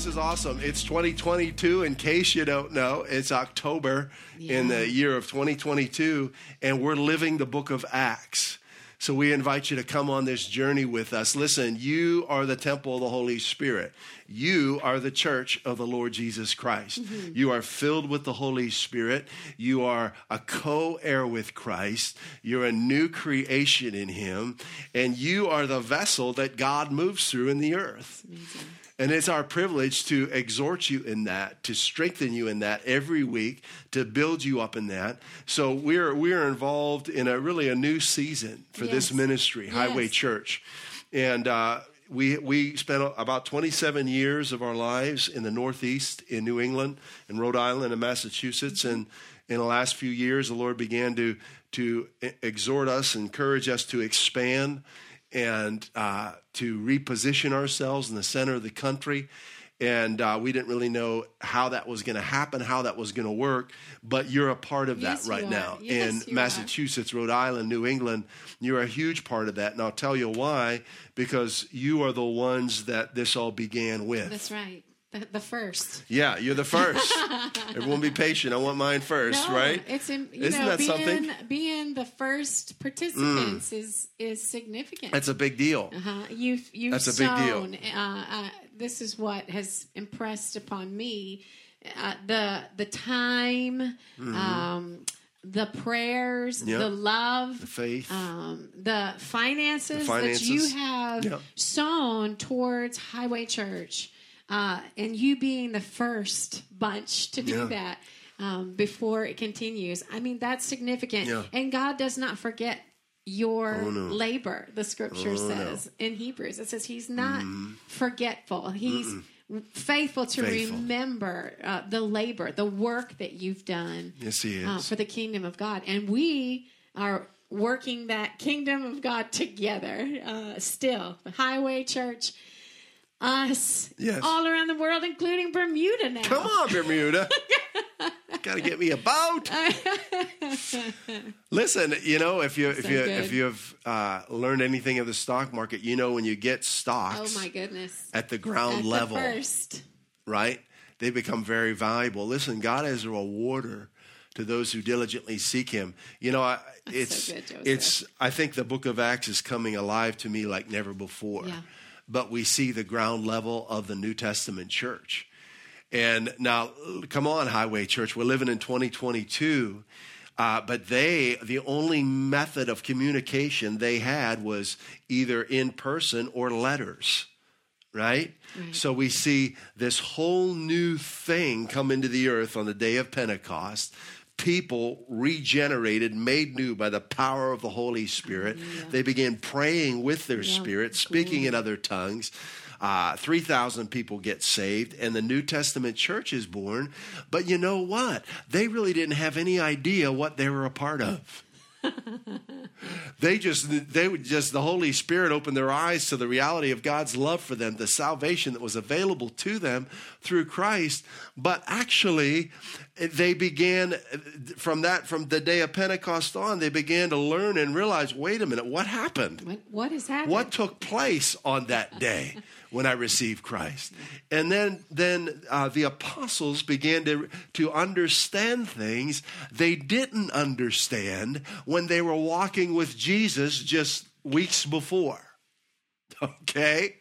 This is awesome. It's 2022. In case you don't know, it's October in the year of 2022, and we're living the book of Acts. So we invite you to come on this journey with us. Listen, you are the temple of the Holy Spirit. You are the church of the Lord Jesus Christ. Mm-hmm. You are filled with the Holy Spirit. You are a co heir with Christ. You're a new creation in Him. And you are the vessel that God moves through in the earth. And it's our privilege to exhort you in that, to strengthen you in that every week, to build you up in that. So we're we're involved in a really a new season for this Yes. ministry, Highway Yes. Church, and uh, we we spent about 27 years of our lives in the Northeast, in New England, in Rhode Island, and Massachusetts, and in the last few years, the Lord began to to exhort us, encourage us to expand and uh, to reposition ourselves in the center of the country. And uh, we didn't really know how that was going to happen, how that was going to work. But you're a part of Yes, that right now Yes, in you are. Massachusetts, Rhode Island, New England. You're a huge part of that, and I'll tell you why. Because you are the ones that this all began with. That's right. The, the first. Yeah, you're the first. Everyone, be patient. I want mine first, No, right? It's in, you Isn't know, that being, something? Mm. Being the first participants is is significant. That's a big deal. uh-huh. You've you've That's a big deal. Uh, uh, this is what has impressed upon me uh, the the time, um, the prayers, Mm-hmm. Yep. the love, The faith. um, the finances, The that you have Yeah. sown towards Highway Church, uh, and you being the first bunch to do Yeah. that um, before it continues. I mean, that's significant. Yeah. And God does not forget your Oh, no. labor, the scripture says in Hebrews. It says He's not forgetful. He's faithful to Faithful. remember uh, the labor, the work that you've done yes, he is. uh, for the kingdom of God. And we are working that kingdom of God together uh, still. The Highway Church, us, Yes. all around the world, including Bermuda now. Come on, Bermuda. Got to get me a boat. Listen, you know, if you if So you good. if you've uh, learned anything of the stock market, you know when you get stocks. Oh my goodness. at the ground At the level, first. right? They become very valuable. Listen, God is a rewarder to those who diligently seek Him. You know, I, it's so good, it's. I think the Book of Acts is coming alive to me like never before. Yeah. But we see the ground level of the New Testament church. And now, come on, Highway Church, we're living in 2022. Uh, but they, the only method of communication they had was either in person or letters, right? So we see this whole new thing come into the earth on the day of Pentecost. People regenerated, made new by the power of the Holy Spirit. They began praying with their Yeah. spirit, speaking in other tongues. Uh, 3,000 people get saved, and the New Testament church is born. But you know what? They really didn't have any idea what they were a part of. they just they would just the holy spirit opened their eyes to the reality of god's love for them the salvation that was available to them through christ. But actually they began from that from the day of pentecost on they began to learn and realize wait a minute what happened? What, what has happened? what took place on that day when I received Christ? And then, then uh, the apostles began to to understand things they didn't understand when they were walking with Jesus just weeks before. Okay?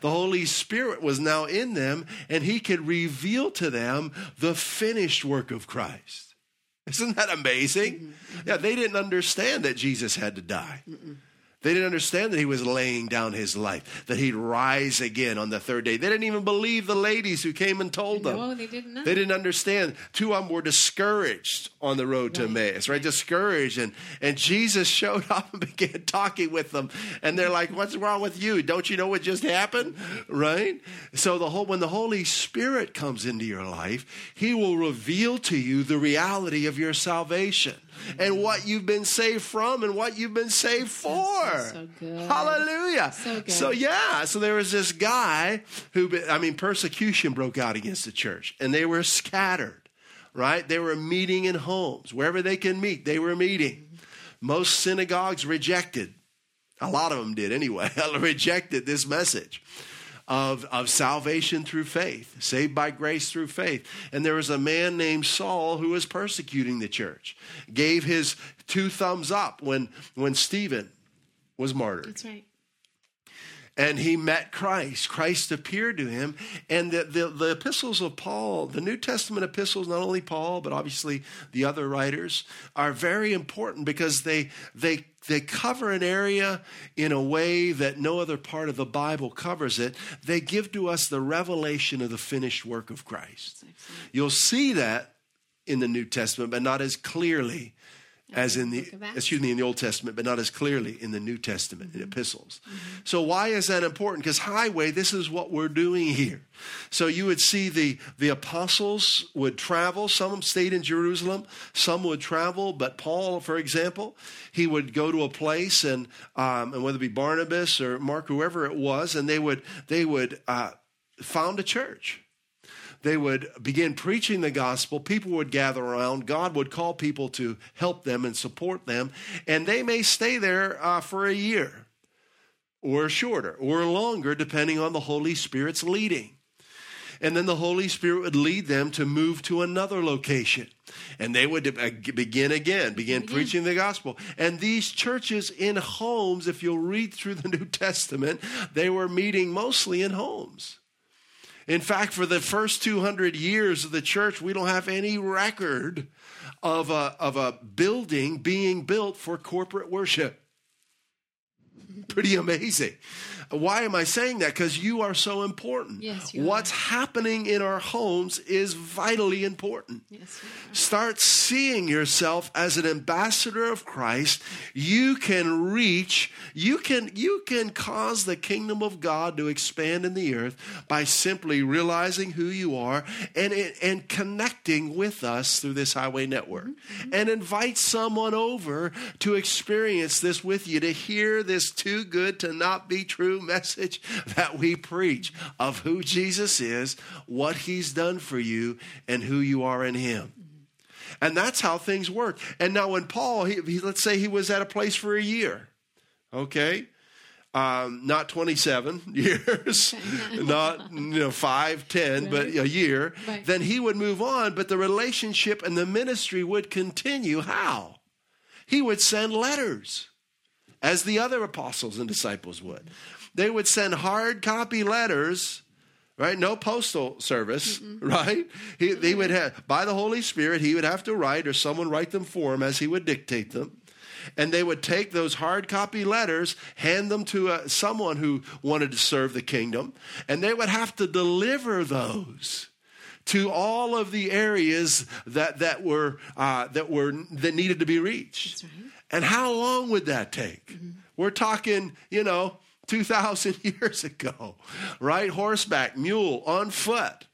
The Holy Spirit was now in them, and He could reveal to them the finished work of Christ. Isn't that amazing? Yeah, they didn't understand that Jesus had to die. They didn't understand that he was laying down his life, that he'd rise again on the third day. They didn't even believe the ladies who came and told them. No, they didn't know. They didn't understand. Two of them were discouraged on the road to Right. Emmaus, right? Discouraged. And, and Jesus showed up and began talking with them. And they're like, What's wrong with you? Don't you know what just happened? Right? So the whole when the Holy Spirit comes into your life, he will reveal to you the reality of your salvation and what you've been saved from and what you've been saved for. so good. Hallelujah. So good. So yeah, so there was this guy who, I mean, persecution broke out against the church, and they were scattered, right? They were meeting in homes. Wherever they can meet, they were meeting. Most synagogues rejected, a lot of them did anyway, rejected this message. Of, of salvation through faith, saved by grace through faith. And there was a man named Saul who was persecuting the church, gave his two thumbs up when, when Stephen was martyred That's right. And he met Christ. Christ appeared to him. And the, the, the epistles of Paul, the New Testament epistles, not only Paul, but obviously the other writers, are very important because they, they, they cover an area in a way that no other part of the Bible covers it. They give to us the revelation of the finished work of Christ. You'll see that in the New Testament, but not as clearly as in the Book of Acts. excuse me in the Old Testament, but not as clearly in the New Testament in epistles. So why is that important? Because highway, this is what we're doing here. So you would see the the apostles would travel. Some stayed in Jerusalem. Some would travel. But Paul, for example, he would go to a place and um, and whether it be Barnabas or Mark, whoever it was, and they would they would uh, found a church they would begin preaching the gospel. People would gather around. God would call people to help them and support them. And they may stay there uh, for a year or shorter or longer, depending on the Holy Spirit's leading. And then the Holy Spirit would lead them to move to another location. And they would uh, begin again, begin Again. preaching the gospel. And these churches in homes, if you'll read through the New Testament, they were meeting mostly in homes. In fact, for the first 200 years of the church, we don't have any record of a, of a building being built for corporate worship. Pretty amazing. Why am I saying that? Because you are so important. Yes, you What's happening in our homes is vitally important. Yes, are. Start seeing yourself as an ambassador of Christ. You can reach, you can you can cause the kingdom of God to expand in the earth by simply realizing who you are and and connecting with us through this highway network. Mm-hmm. And invite someone over to experience this with you to hear this too good to not be true message that we preach of who Jesus is, what he's done for you and who you are in him. And that's how things work. And now, when Paul, he, he- let's say he was at a place for a year, okay? Um, not 27 years, not you know, 5, 10, but a year. Right. Then he would move on, but the relationship and the ministry would continue. How? He would send letters, as the other apostles and disciples would. They would send hard copy letters right? No postal service, right? He, he would have, by the Holy Spirit, he would have to write or someone write them for him as he would dictate them. And they would take those hard copy letters, hand them to uh someone who wanted to serve the kingdom, and they would have to deliver those to all of the areas that, that were uh, that were that needed to be reached. Right. And how long would that take? We're talking, you know, 2,000 years ago, right? Horseback, mule, on foot,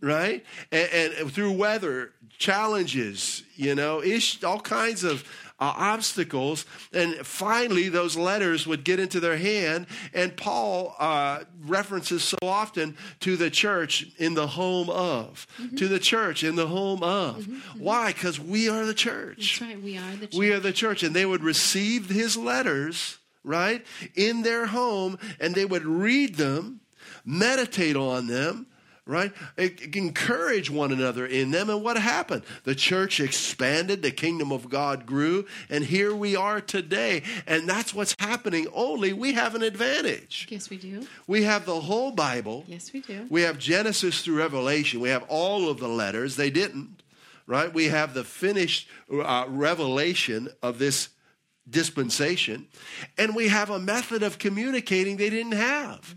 right? And, and through weather, challenges, you know, ish, all kinds of uh, obstacles. And finally, those letters would get into their hand. And Paul uh, references so often to the church in the home of, to the church in the home of. Why? Because we are the church. That's right. We are the church. We are the church. And they would receive his letters, right, in their home, and they would read them, meditate on them, right, encourage one another in them. And what happened? The church expanded, the kingdom of God grew, and here we are today. And that's what's happening, only we have an advantage. yes, we do. We have the whole Bible. Yes, we do. We have Genesis through Revelation. We have all of the letters. They didn't, right? We have the finished uh, revelation of this dispensation, and we have a method of communicating they didn't have.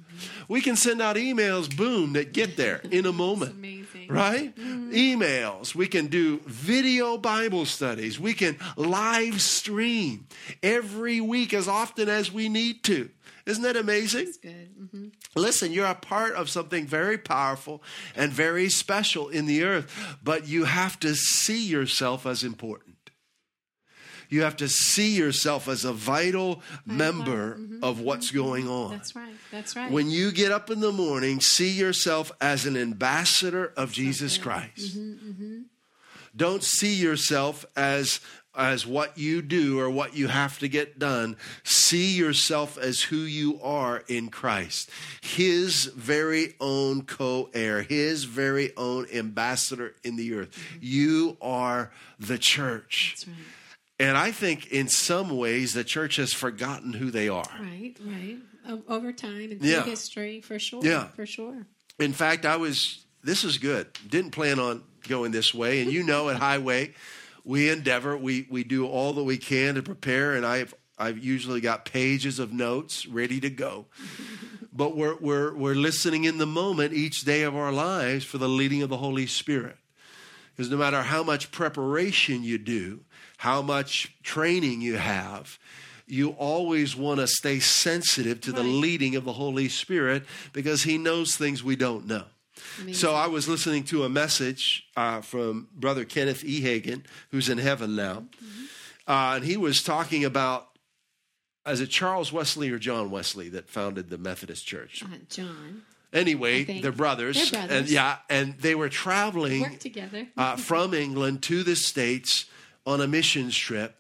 We can send out emails, boom, that get there in a moment. amazing. Right? Emails. We can do video Bible studies. We can live stream every week as often as we need to. Isn't that amazing? That's good. hmm Listen, you're a part of something very powerful and very special in the earth, but you have to see yourself as important. You have to see yourself as a vital member mm-hmm. of what's mm-hmm. going on. That's right. That's right. When you get up in the morning, see yourself as an ambassador of Jesus. Christ. Mm-hmm, Don't see yourself as as what you do or what you have to get done. See yourself as who you are in Christ. His very own co-heir, his very own ambassador in the earth. You are the church. That's right. And I think in some ways the church has forgotten who they are. Right. Right. Over time and through Yeah. history, for sure. Yeah. For sure. In fact, I was, this is good. Didn't plan on going this way. And you know, at Highway, we endeavor, we, we do all that we can to prepare. And I've, I've usually got pages of notes ready to go. But we're, we're, we're listening in the moment each day of our lives for the leading of the Holy Spirit. Because no matter how much preparation you do, how much training you have, you always want to stay sensitive to the leading of the Holy Spirit because He knows things we don't know. Amazing. So I was listening to a message uh, from Brother Kenneth E. Hagin, who's in heaven now, uh, and he was talking about. Is it Charles Wesley or John Wesley that founded the Methodist Church? Uh, John Anyway, they're brothers, They're brothers. and yeah, and they were traveling together. uh, from England to the States on a missions trip.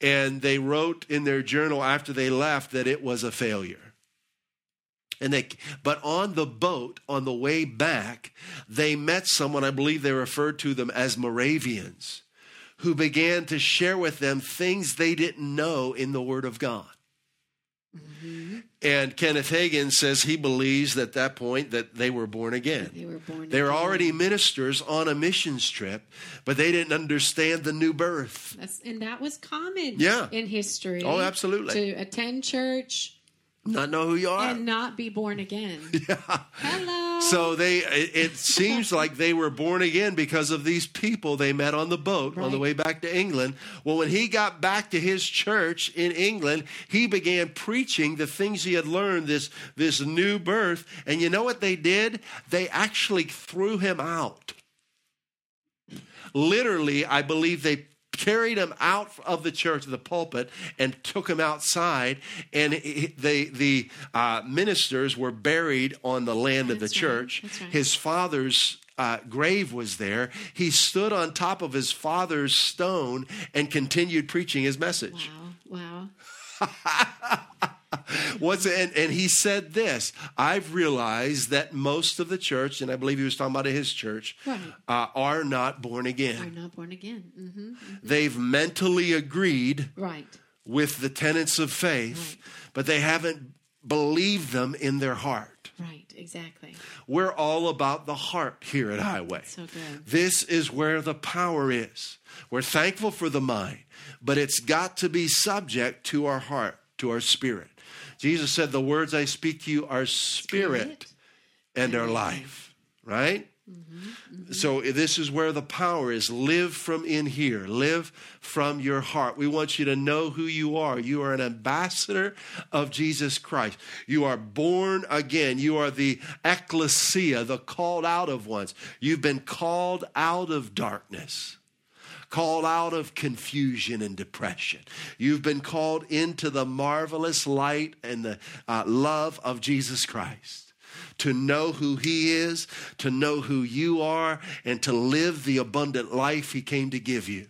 And they wrote in their journal after they left that it was a failure. And they, but on the boat, on the way back, they met someone, I believe they referred to them as Moravians, who began to share with them things they didn't know in the Word of God. Mm-hmm. And Kenneth Hagin says he believes at that point that they were born again. they were born. They were again. already ministers on a missions trip, but they didn't understand the new birth. That's, and that was common. Yeah. In history. Oh, absolutely. To attend church Not know who you are. and not be born again. Yeah. Hello. So they it, it seems like they were born again because of these people they met on the boat on the way back to England. Well, when he got back to his church in England, he began preaching the things he had learned this this new birth. And you know what they did? They actually threw him out. Literally, I believe they carried him out of the church, the pulpit, and took him outside. And he- they, the uh, ministers were buried on the land of the right. church. Right. His father's uh, grave was there. He stood on top of his father's stone and continued preaching his message. wow. Wow. What's and, and he said this I've realized that most of the church, and I believe he was talking about his church, Right. uh, are not born again. Are not born again. hmm They've mentally agreed Right. with the tenets of faith, but they haven't believed them in their heart. Right. Exactly. We're all about the heart here at Highway. So good. This is where the power is. We're thankful for the mind, but it's got to be subject to our heart, to our spirit. Jesus said, The words I speak to you are spirit, and are life, right? Mm-hmm, so mm-hmm. this is where the power is. Live from in here. Live from your heart. We want you to know who you are. You are an ambassador of Jesus Christ. You are born again. You are the ecclesia, the called out of ones. You've been called out of darkness called out of confusion and depression. You've been called into the marvelous light and the uh, love of Jesus Christ. To know who He is, to know who you are, and to live the abundant life He came to give you.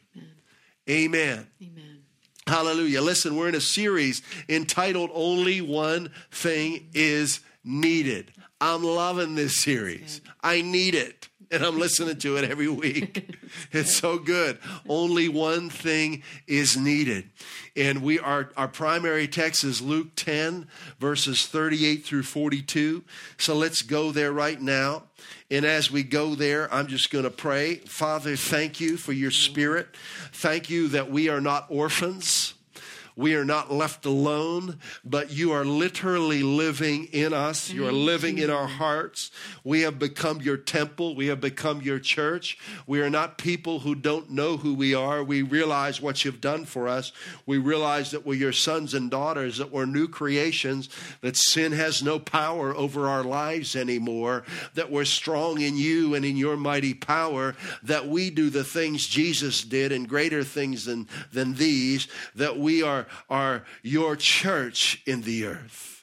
Amen. Amen. Hallelujah. Listen, we're in a series entitled Only One Thing Is Needed. I'm loving this series. I need it. And I'm listening to it every week. it's so good. Only one thing is needed. And we are our primary text is Luke 10, verses 38 through 42. So let's go there right now. And as we go there, I'm just going to pray. Father, thank you for your spirit. Thank you that we are not orphans. We are not left alone, but you are literally living in us. You are living in our hearts. We have become your temple. We have become your church. We are not people who don't know who we are. We realize what you've done for us. We realize that we're your sons and daughters, that we're new creations, that sin has no power over our lives anymore, that we're strong in you and in your mighty power, that we do the things Jesus did and greater things than, than these, that we are, are your church in the earth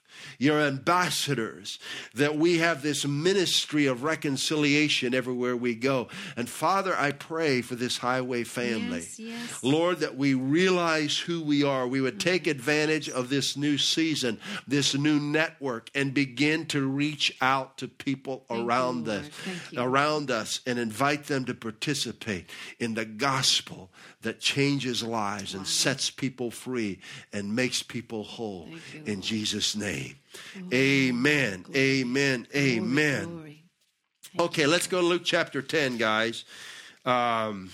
your ambassadors, that we have this ministry of reconciliation everywhere we go. And Father, I pray for this highway family. Yes, yes. Lord, that we realize who we are. We would take advantage of this new season, this new network, and begin to reach out to people Thank around Lord. us, around us, and invite them to participate in the gospel that changes lives and sets people free and makes people whole. You, In Jesus' name. Amen. Amen. Amen. Glory. Okay, let's go to Luke chapter 10, guys. Um,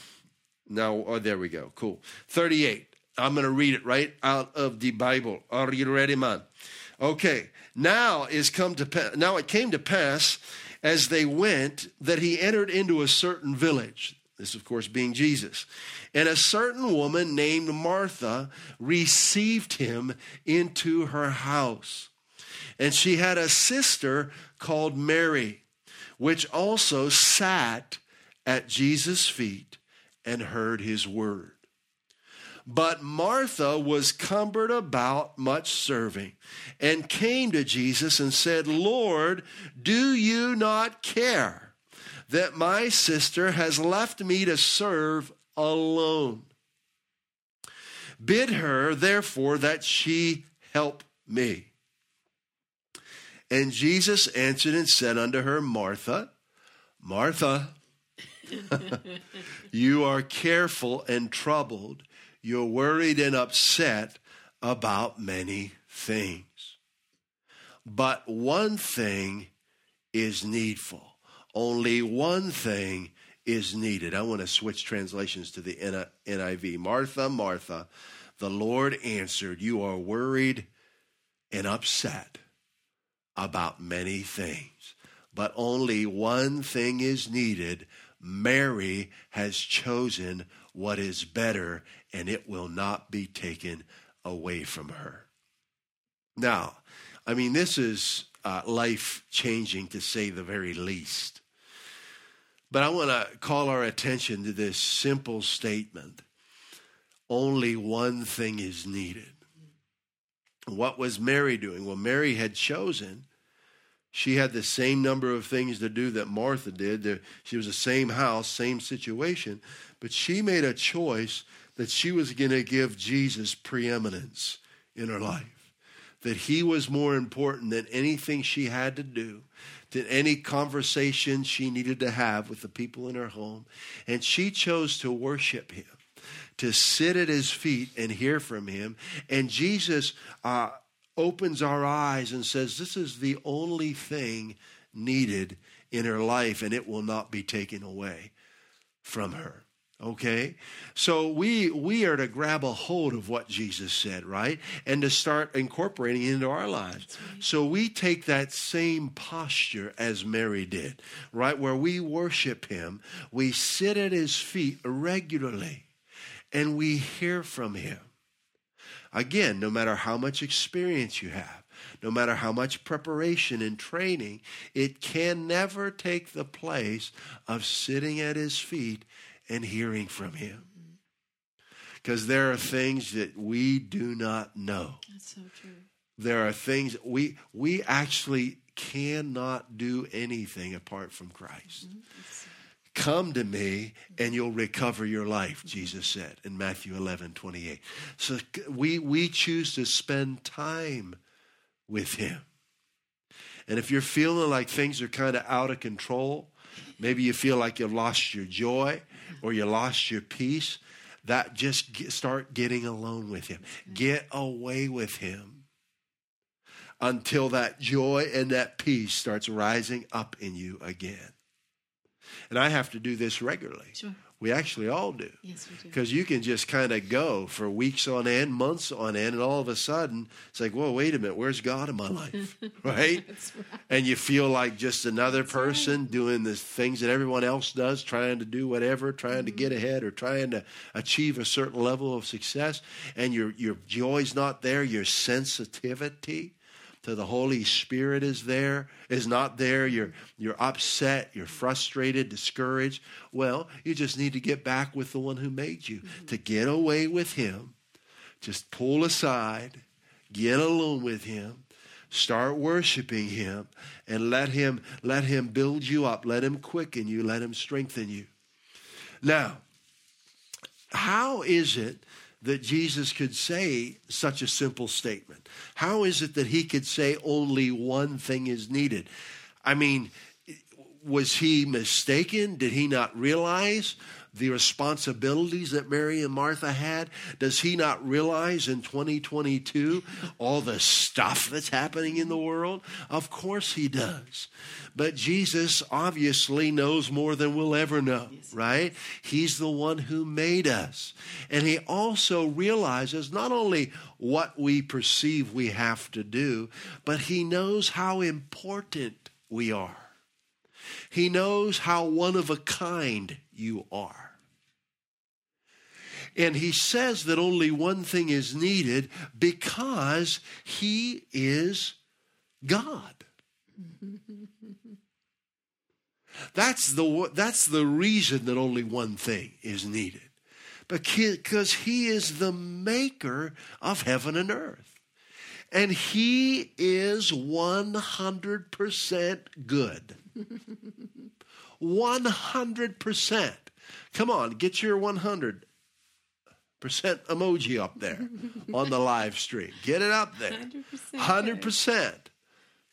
now, oh, there we go. Cool. 38. I'm going to read it right out of the Bible. Are you ready, man? Okay. Now is come to pa- now it came to pass as they went that he entered into a certain village. This, of course, being Jesus. And a certain woman named Martha received him into her house. And she had a sister called Mary, which also sat at Jesus' feet and heard his word. But Martha was cumbered about much serving and came to Jesus and said, Lord, do you not care that my sister has left me to serve alone? Bid her, therefore, that she help me. And Jesus answered and said unto her, Martha, Martha, you are careful and troubled. You're worried and upset about many things. But one thing is needful. Only one thing is needed. I want to switch translations to the NIV. Martha, Martha, the Lord answered, You are worried and upset about many things, but only one thing is needed. Mary has chosen what is better, and it will not be taken away from her. Now, I mean, this is uh, life changing to say the very least. But I want to call our attention to this simple statement only one thing is needed. What was Mary doing? Well, Mary had chosen. She had the same number of things to do that Martha did. She was the same house, same situation, but she made a choice that she was going to give Jesus preeminence in her life. That he was more important than anything she had to do, than any conversation she needed to have with the people in her home. And she chose to worship him to sit at his feet and hear from him. And Jesus uh, opens our eyes and says, This is the only thing needed in her life, and it will not be taken away from her. Okay? So we we are to grab a hold of what Jesus said, right? And to start incorporating it into our lives. So we take that same posture as Mary did, right? Where we worship him, we sit at his feet regularly and we hear from him. Again, no matter how much experience you have, no matter how much preparation and training, it can never take the place of sitting at his feet and hearing from him. Because there are things that we do not know. That's so true. There are things we we actually cannot do anything apart from Christ. Mm-hmm. Come to me and you'll recover your life, Jesus said in Matthew 11, 28. So we, we choose to spend time with him. And if you're feeling like things are kind of out of control, maybe you feel like you've lost your joy or you lost your peace, that just get, start getting alone with him. Mm-hmm. Get away with him until that joy and that peace starts rising up in you again. And I have to do this regularly. Sure. We actually all do. Yes, we do. Because you can just kind of go for weeks on end, months on end, and all of a sudden it's like, whoa, wait a minute, where's God in my life? right? Right. And you feel like just another person doing the things that everyone else does, trying to do whatever, trying to get mm-hmm. ahead or trying to achieve a certain level of success. And your, your joy's not there, your sensitivity to the Holy Spirit is there, is not there. You're you're upset, you're frustrated, discouraged. Well, you just need to get back with the one who made you. To get away with him, just pull aside, get alone with him, start worshiping him, and let him let him build you up, let him quicken you, let him strengthen you. Now, how is it that Jesus could say such a simple statement? How is it that he could say only one thing is needed? I mean, was he mistaken? Did he not realize the responsibilities that Mary and Martha had? Does he not realize in 2022 all the stuff that's happening in the world? Of course he does. But Jesus obviously knows more than we'll ever know, right? He's the one who made us. And he also realizes not only what we perceive we have to do, but he knows how important we are. He knows how one of a kind you are. And he says that only one thing is needed because he is God. That's the, that's the reason that only one thing is needed. Because he is the maker of heaven and earth. And he is 100% good. 100%. Come on, get your 100 percent emoji up there on the live stream. Get it up there. 100%. 100%.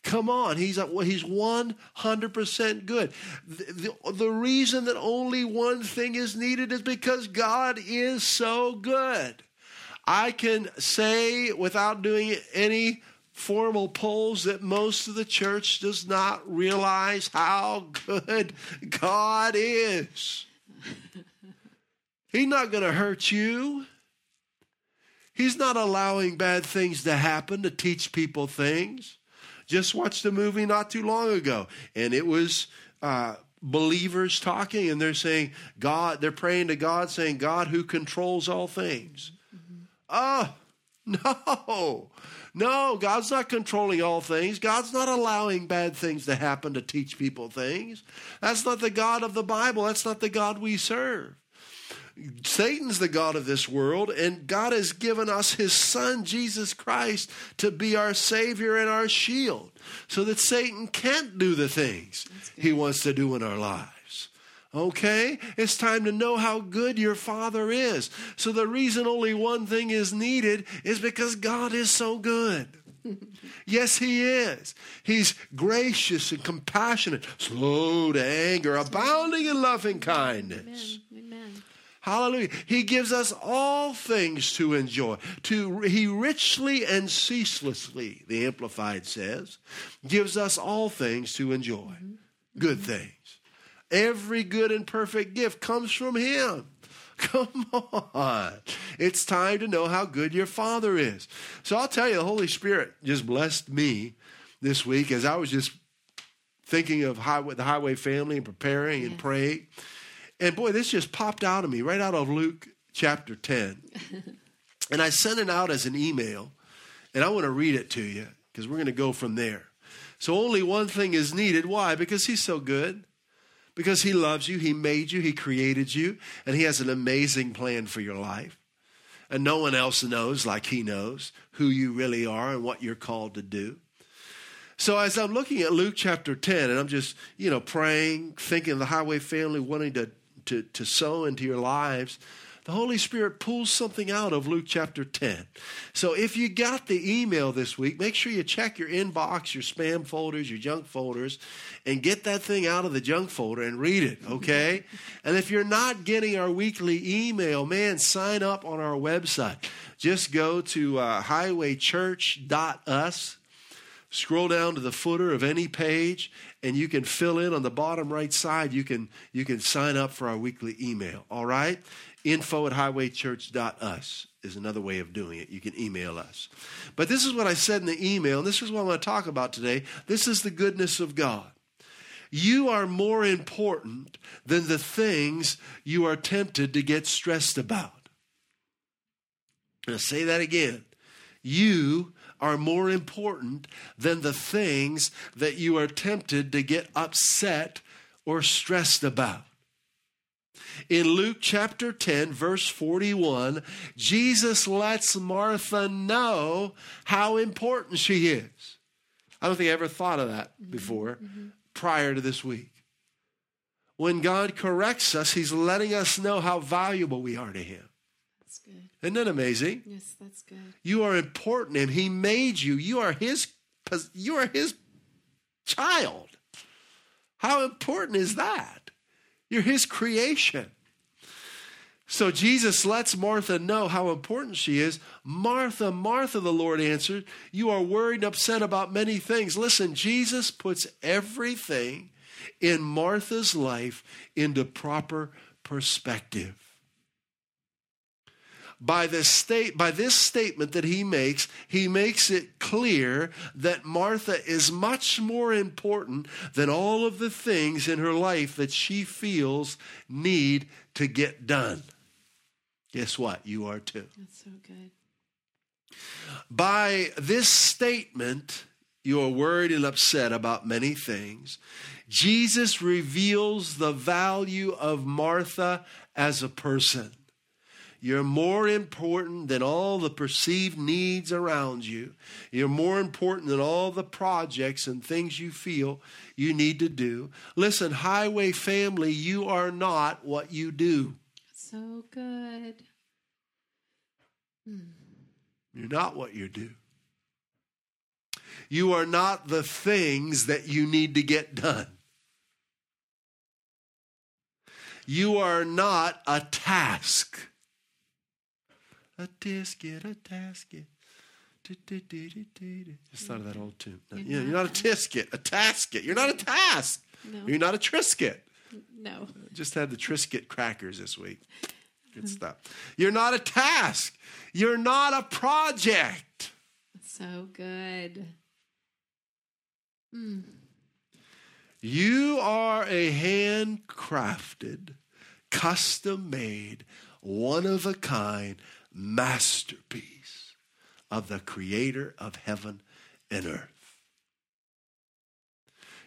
Come on, he's well, he's 100% good. The, the, the reason that only one thing is needed is because God is so good. I can say without doing any formal polls that most of the church does not realize how good God is. He's not going to hurt you. He's not allowing bad things to happen to teach people things. Just watched a movie not too long ago, and it was uh, believers talking, and they're saying, God, they're praying to God, saying, God who controls all things. Oh, no. No, God's not controlling all things. God's not allowing bad things to happen to teach people things. That's not the God of the Bible. That's not the God we serve. Satan's the God of this world, and God has given us his Son, Jesus Christ, to be our Savior and our shield so that Satan can't do the things he wants to do in our lives. Okay? It's time to know how good your Father is. So the reason only one thing is needed is because God is so good. Yes, he is. He's gracious and compassionate, slow to anger, abounding in loving kindness. Amen. Amen. Hallelujah. He gives us all things to enjoy. To he richly and ceaselessly, the amplified says, gives us all things to enjoy. Mm-hmm. Good things. Every good and perfect gift comes from him. Come on. It's time to know how good your Father is. So I'll tell you, the Holy Spirit just blessed me this week as I was just thinking of highway, the highway family and preparing and praying. And boy, this just popped out of me right out of Luke chapter 10. and I sent it out as an email, and I want to read it to you because we're going to go from there. So only one thing is needed. Why? Because he's so good. Because he loves you, he made you, he created you, and he has an amazing plan for your life. And no one else knows like he knows who you really are and what you're called to do. So as I'm looking at Luke chapter 10, and I'm just, you know, praying, thinking of the highway family wanting to, to, to sow into your lives, the Holy Spirit pulls something out of Luke chapter 10. So if you got the email this week, make sure you check your inbox, your spam folders, your junk folders, and get that thing out of the junk folder and read it, okay? and if you're not getting our weekly email, man, sign up on our website. Just go to uh, highwaychurch.us Scroll down to the footer of any page and you can fill in on the bottom right side. You can, you can sign up for our weekly email. All right? Info at highwaychurch.us is another way of doing it. You can email us. But this is what I said in the email, and this is what I want to talk about today. This is the goodness of God. You are more important than the things you are tempted to get stressed about. I'm say that again. You are more important than the things that you are tempted to get upset or stressed about. In Luke chapter 10, verse 41, Jesus lets Martha know how important she is. I don't think I ever thought of that before mm-hmm. prior to this week. When God corrects us, He's letting us know how valuable we are to Him. That's good. Isn't that amazing? Yes, that's good. You are important, and He made you. You are His. You are His child. How important is that? You're his creation. So Jesus lets Martha know how important she is. Martha, Martha, the Lord answered, You are worried and upset about many things. Listen, Jesus puts everything in Martha's life into proper perspective by this state by this statement that he makes he makes it clear that Martha is much more important than all of the things in her life that she feels need to get done. Guess what? You are too. That's so good. By this statement you are worried and upset about many things. Jesus reveals the value of Martha as a person you're more important than all the perceived needs around you. You're more important than all the projects and things you feel you need to do. Listen, highway family, you are not what you do. So good. Hmm. You're not what you do. You are not the things that you need to get done. You are not a task a tisket, a tasket. Just thought of that old tune. You're, yeah, you're not a tisket, a tasket. You're not a task. No. You're not a Triscuit. No. Just had the Triscuit crackers this week. Good stuff. You're not a task. You're not a project. So good. Mm. You are a handcrafted, custom made, one of a kind masterpiece of the creator of heaven and earth.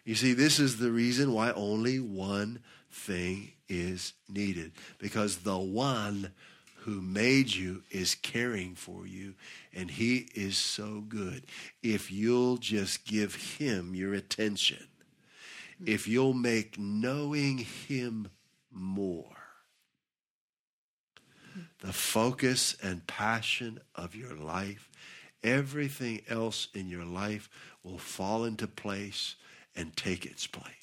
You see, this is the reason why only one thing is needed because the one who made you is caring for you and he is so good. If you'll just give him your attention, if you'll make knowing him more the focus and passion of your life, everything else in your life will fall into place and take its place.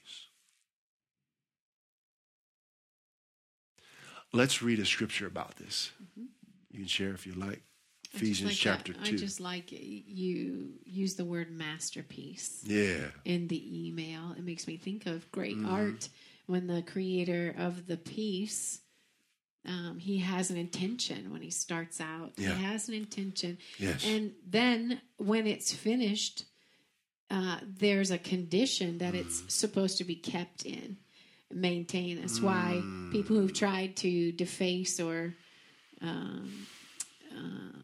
Let's read a scripture about this. Mm-hmm. You can share if you like. Ephesians like chapter that. 2. I just like you use the word masterpiece. Yeah. In the email. It makes me think of great mm-hmm. art when the creator of the piece um, he has an intention when he starts out. Yeah. He has an intention. Yes. And then when it's finished, uh, there's a condition that mm. it's supposed to be kept in, maintained. That's mm. why people who've tried to deface or um, uh,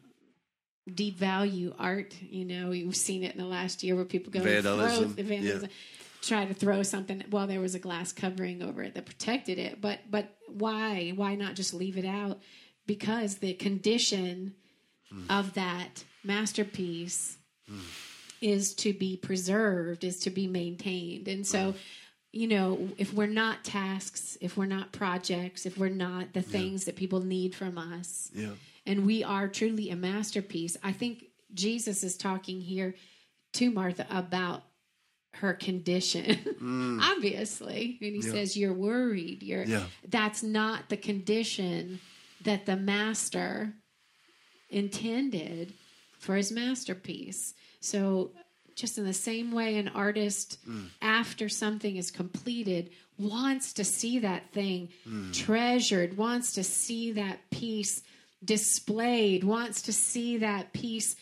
devalue art, you know, we've seen it in the last year where people go vandalism. vandalism. Yeah try to throw something well there was a glass covering over it that protected it but but why why not just leave it out because the condition mm. of that masterpiece mm. is to be preserved is to be maintained and so mm. you know if we're not tasks if we're not projects if we're not the things yeah. that people need from us yeah. and we are truly a masterpiece i think jesus is talking here to martha about her condition mm. obviously and he yeah. says you're worried you're yeah. that's not the condition that the master intended for his masterpiece so just in the same way an artist after something is completed wants to see that thing treasured wants to see that piece displayed wants to see that piece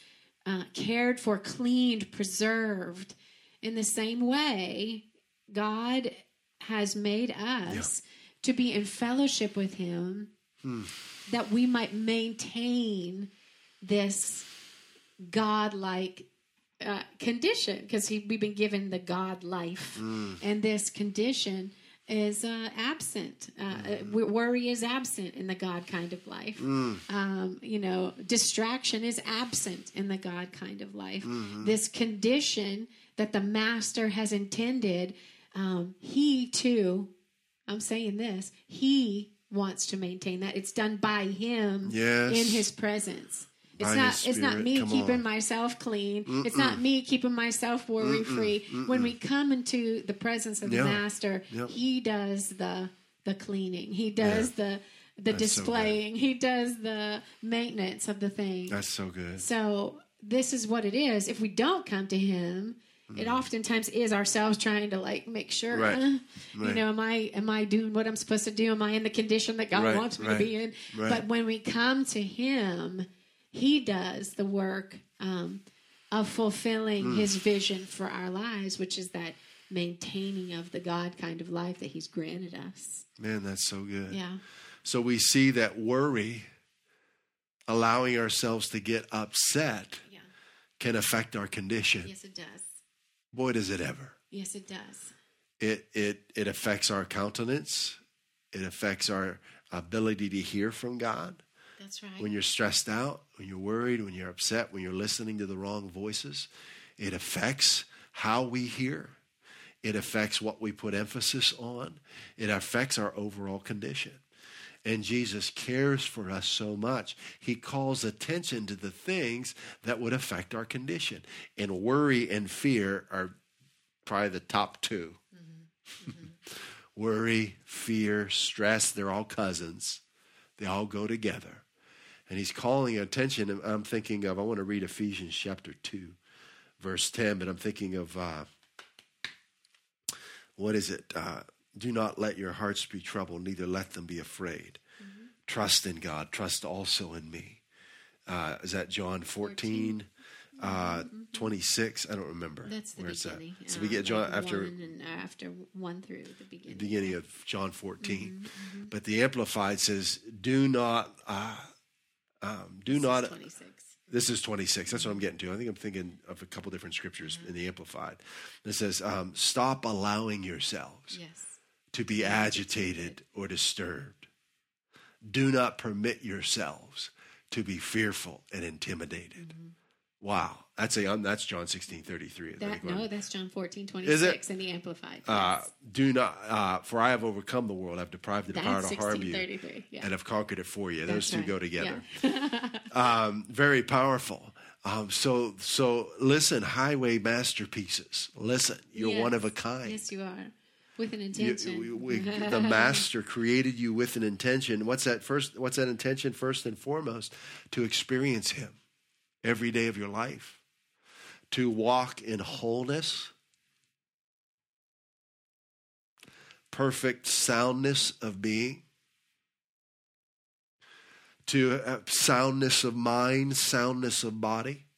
uh, cared for cleaned preserved in the same way god has made us to be in fellowship with him that we might maintain this godlike uh, condition because we've been given the God life, and this condition is uh, absent. Uh, uh, worry is absent in the God kind of life. Um, you know, distraction is absent in the God kind of life. This condition that the Master has intended, um, He too. I'm saying this. He wants to maintain that. It's done by Him Yes. in His presence. It's By not. It's not me Come keeping on. myself clean. It's not me keeping myself worry free. When we come into the presence of Yeah. the Master, Yep. He does the the cleaning. He does the the That's so displaying. he does the maintenance of the thing. That's so good. So this is what it is. If we don't come to Him, it oftentimes is ourselves trying to like make sure. Right. uh, You know, am I am I doing what I'm supposed to do? Am I in the condition that God Right, wants me right, to be in? right. But when we come to Him, He does the work um, of fulfilling Mm. His vision for our lives, which is that maintaining of the God kind of life that He's granted us. Man, that's so good. Yeah. So we see that worry, allowing ourselves to get upset, Yeah. can affect our condition. Yes, it does. Boy, does it ever. Yes, it does. It, it, it affects our countenance, it affects our ability to hear from God. That's right. When you're stressed out, when you're worried, when you're upset, when you're listening to the wrong voices, it affects how we hear. It affects what we put emphasis on. It affects our overall condition. And Jesus cares for us so much. He calls attention to the things that would affect our condition. And worry and fear are probably the top 2 worry, fear, stress, they're all cousins. They all go together. And he's calling attention. I'm thinking of, I want to read Ephesians chapter 2, verse 10, but I'm thinking of, uh, what is it? Uh, Do not let your hearts be troubled, neither let them be afraid. Trust in God, trust also in me. Uh, is that John 14, uh, 26? I don't remember. That's the where it's at. beginning. So we uh, get John like after one uh, after one through the beginning. beginning of John 14. Mm-hmm, But the Amplified says, do not, uh, um, do not, Twenty six. this is 26. That's what I'm getting to. I think I'm thinking of a couple different scriptures in the Amplified. It says, um, stop allowing yourselves Yes. To be agitated or disturbed. Do not permit yourselves to be fearful and intimidated. Wow. That's a, um, that's John 16, 33. That no, that's John fourteen twenty Is it? six in the Amplified. Uh, Yes. do not, uh, for I have overcome the world. I've deprived the power that's to harm you. Yeah. and have conquered it for you. Those two right. go together. Yeah. Um, very powerful. Um, so, so listen, highway masterpieces. Listen, you're Yes. one of a kind. Yes, you are. With an You- intention. we- we- the master created you with an intention. What's that first? What's that intention? First and foremost, to experience Him every day of your life, to walk in wholeness, perfect soundness of being, to uh, soundness of mind, soundness of body,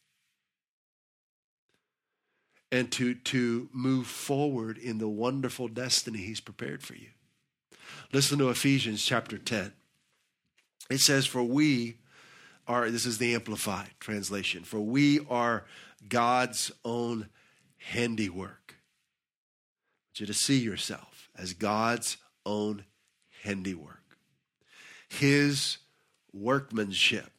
and to, to move forward in the wonderful destiny He's prepared for you. Listen to Ephesians chapter 10. It says, For we are, this is the Amplified translation, for we are God's own handiwork. I want you to see yourself as God's own handiwork. His workmanship,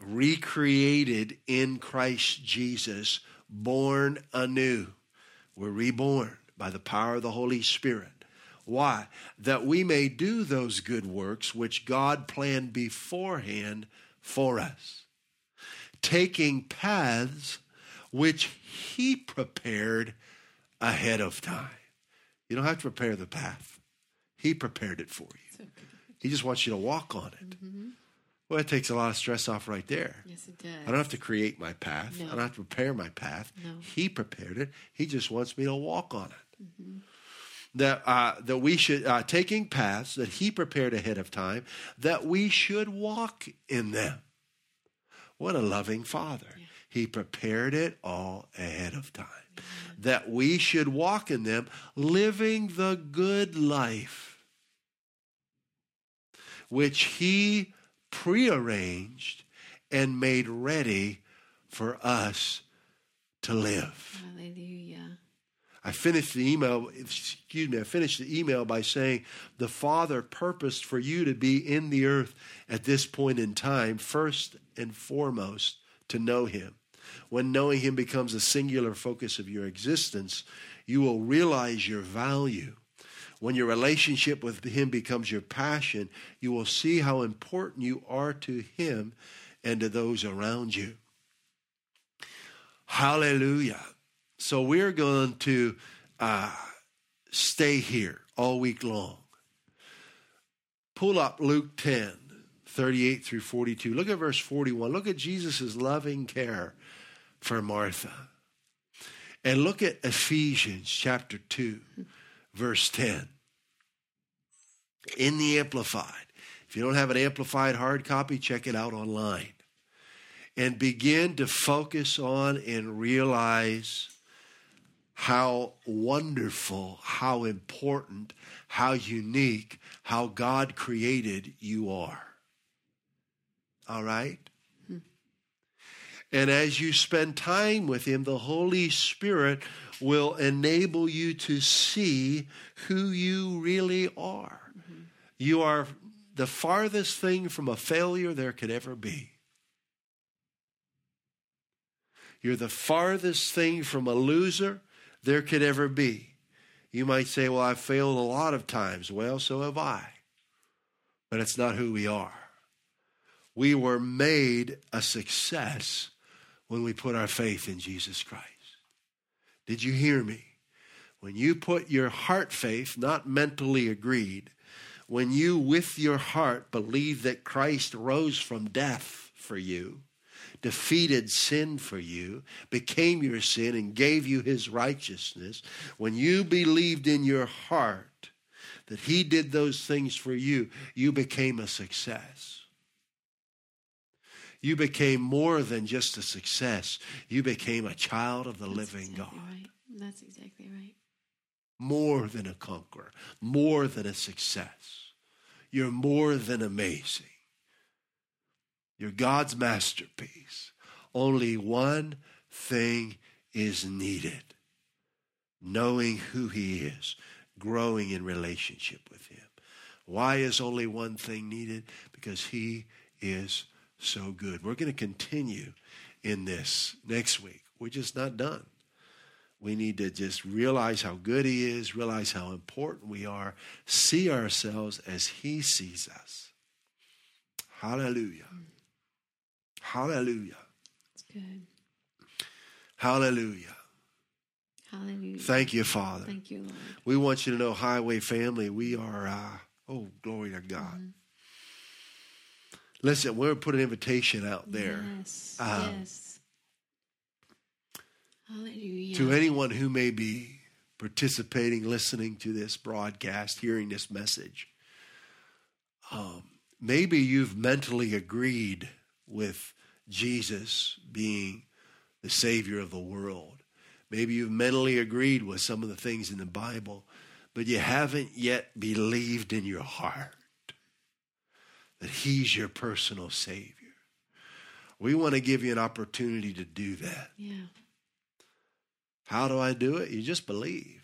recreated in Christ Jesus, born anew. We're reborn by the power of the Holy Spirit. Why? That we may do those good works which God planned beforehand for us, taking paths which He prepared ahead of time. You don't have to prepare the path, He prepared it for you. He just wants you to walk on it. Mm-hmm. Well, it takes a lot of stress off right there. Yes, it does. I don't have to create my path. No. I don't have to prepare my path. No. He prepared it. He just wants me to walk on it. Mm-hmm. That uh, that we should uh, taking paths that He prepared ahead of time, that we should walk in them. What a loving Father! He prepared it all ahead of time, that we should walk in them, living the good life, which He prearranged and made ready for us to live. Hallelujah. I finished the email, excuse me, I finished the email by saying the Father purposed for you to be in the earth at this point in time, first and foremost, to know Him. When knowing Him becomes a singular focus of your existence, you will realize your value. When your relationship with Him becomes your passion, you will see how important you are to Him and to those around you. Hallelujah. So we're going to uh, stay here all week long. Pull up Luke 10, 38 through 42. Look at verse 41. Look at Jesus' loving care for Martha. And look at Ephesians chapter 2, verse 10. In the Amplified. If you don't have an Amplified hard copy, check it out online. And begin to focus on and realize how wonderful, how important, how unique, how God created you are. All right? And as you spend time with Him, the Holy Spirit will enable you to see who you really are. You are the farthest thing from a failure there could ever be. You're the farthest thing from a loser there could ever be. You might say, Well, I've failed a lot of times. Well, so have I. But it's not who we are. We were made a success when we put our faith in Jesus Christ. Did you hear me? When you put your heart faith, not mentally agreed, when you with your heart believe that Christ rose from death for you, defeated sin for you, became your sin, and gave you his righteousness, when you believed in your heart that he did those things for you, you became a success. You became more than just a success. You became a child of the That's living exactly God. Right. That's exactly right. More than a conqueror, more than a success. You're more than amazing. You're God's masterpiece. Only one thing is needed knowing who He is, growing in relationship with Him. Why is only one thing needed? Because He is so good. We're going to continue in this next week. We're just not done. We need to just realize how good He is, realize how important we are, see ourselves as He sees us. Hallelujah. Hallelujah. It's good. Hallelujah. Hallelujah. Thank you, Father. Thank you, Lord. We want you to know, Highway family, we are, uh, oh, glory to God. Listen, we're put an invitation out there Yes. Um, yes. Hallelujah. to anyone who may be participating, listening to this broadcast, hearing this message. Um, maybe you've mentally agreed with Jesus being the Savior of the world. Maybe you've mentally agreed with some of the things in the Bible, but you haven't yet believed in your heart that He's your personal Savior. We want to give you an opportunity to do that. yeah. How do I do it? You just believe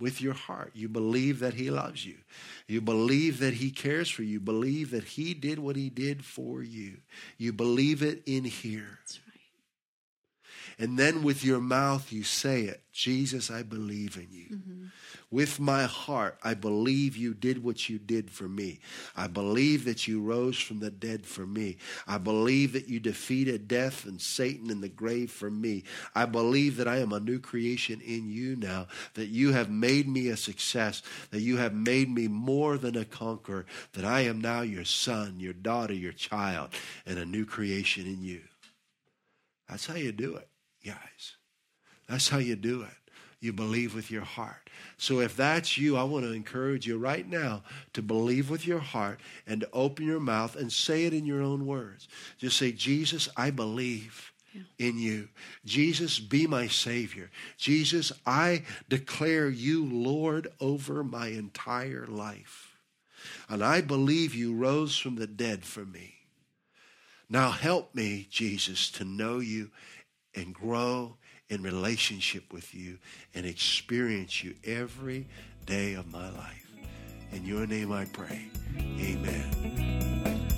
with your heart. You believe that He loves you. You believe that He cares for you. Believe that He did what He did for you. You believe it in here. That's right. And then with your mouth, you say it Jesus, I believe in you. Mm-hmm. With my heart, I believe you did what you did for me. I believe that you rose from the dead for me. I believe that you defeated death and Satan in the grave for me. I believe that I am a new creation in you now, that you have made me a success, that you have made me more than a conqueror, that I am now your son, your daughter, your child, and a new creation in you. That's how you do it, guys. That's how you do it. You believe with your heart. So if that's you, I want to encourage you right now to believe with your heart and to open your mouth and say it in your own words. Just say, Jesus, I believe in you. Jesus, be my Savior. Jesus, I declare you Lord over my entire life. And I believe you rose from the dead for me. Now help me, Jesus, to know you and grow in relationship with you and experience you every day of my life. In your name I pray. Amen.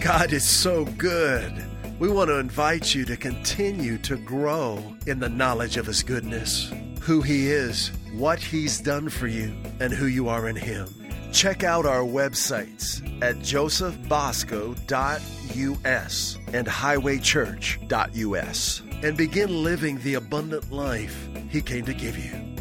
God is so good. We want to invite you to continue to grow in the knowledge of His goodness, who He is, what He's done for you, and who you are in Him. Check out our websites at josephbosco.us and highwaychurch.us and begin living the abundant life He came to give you.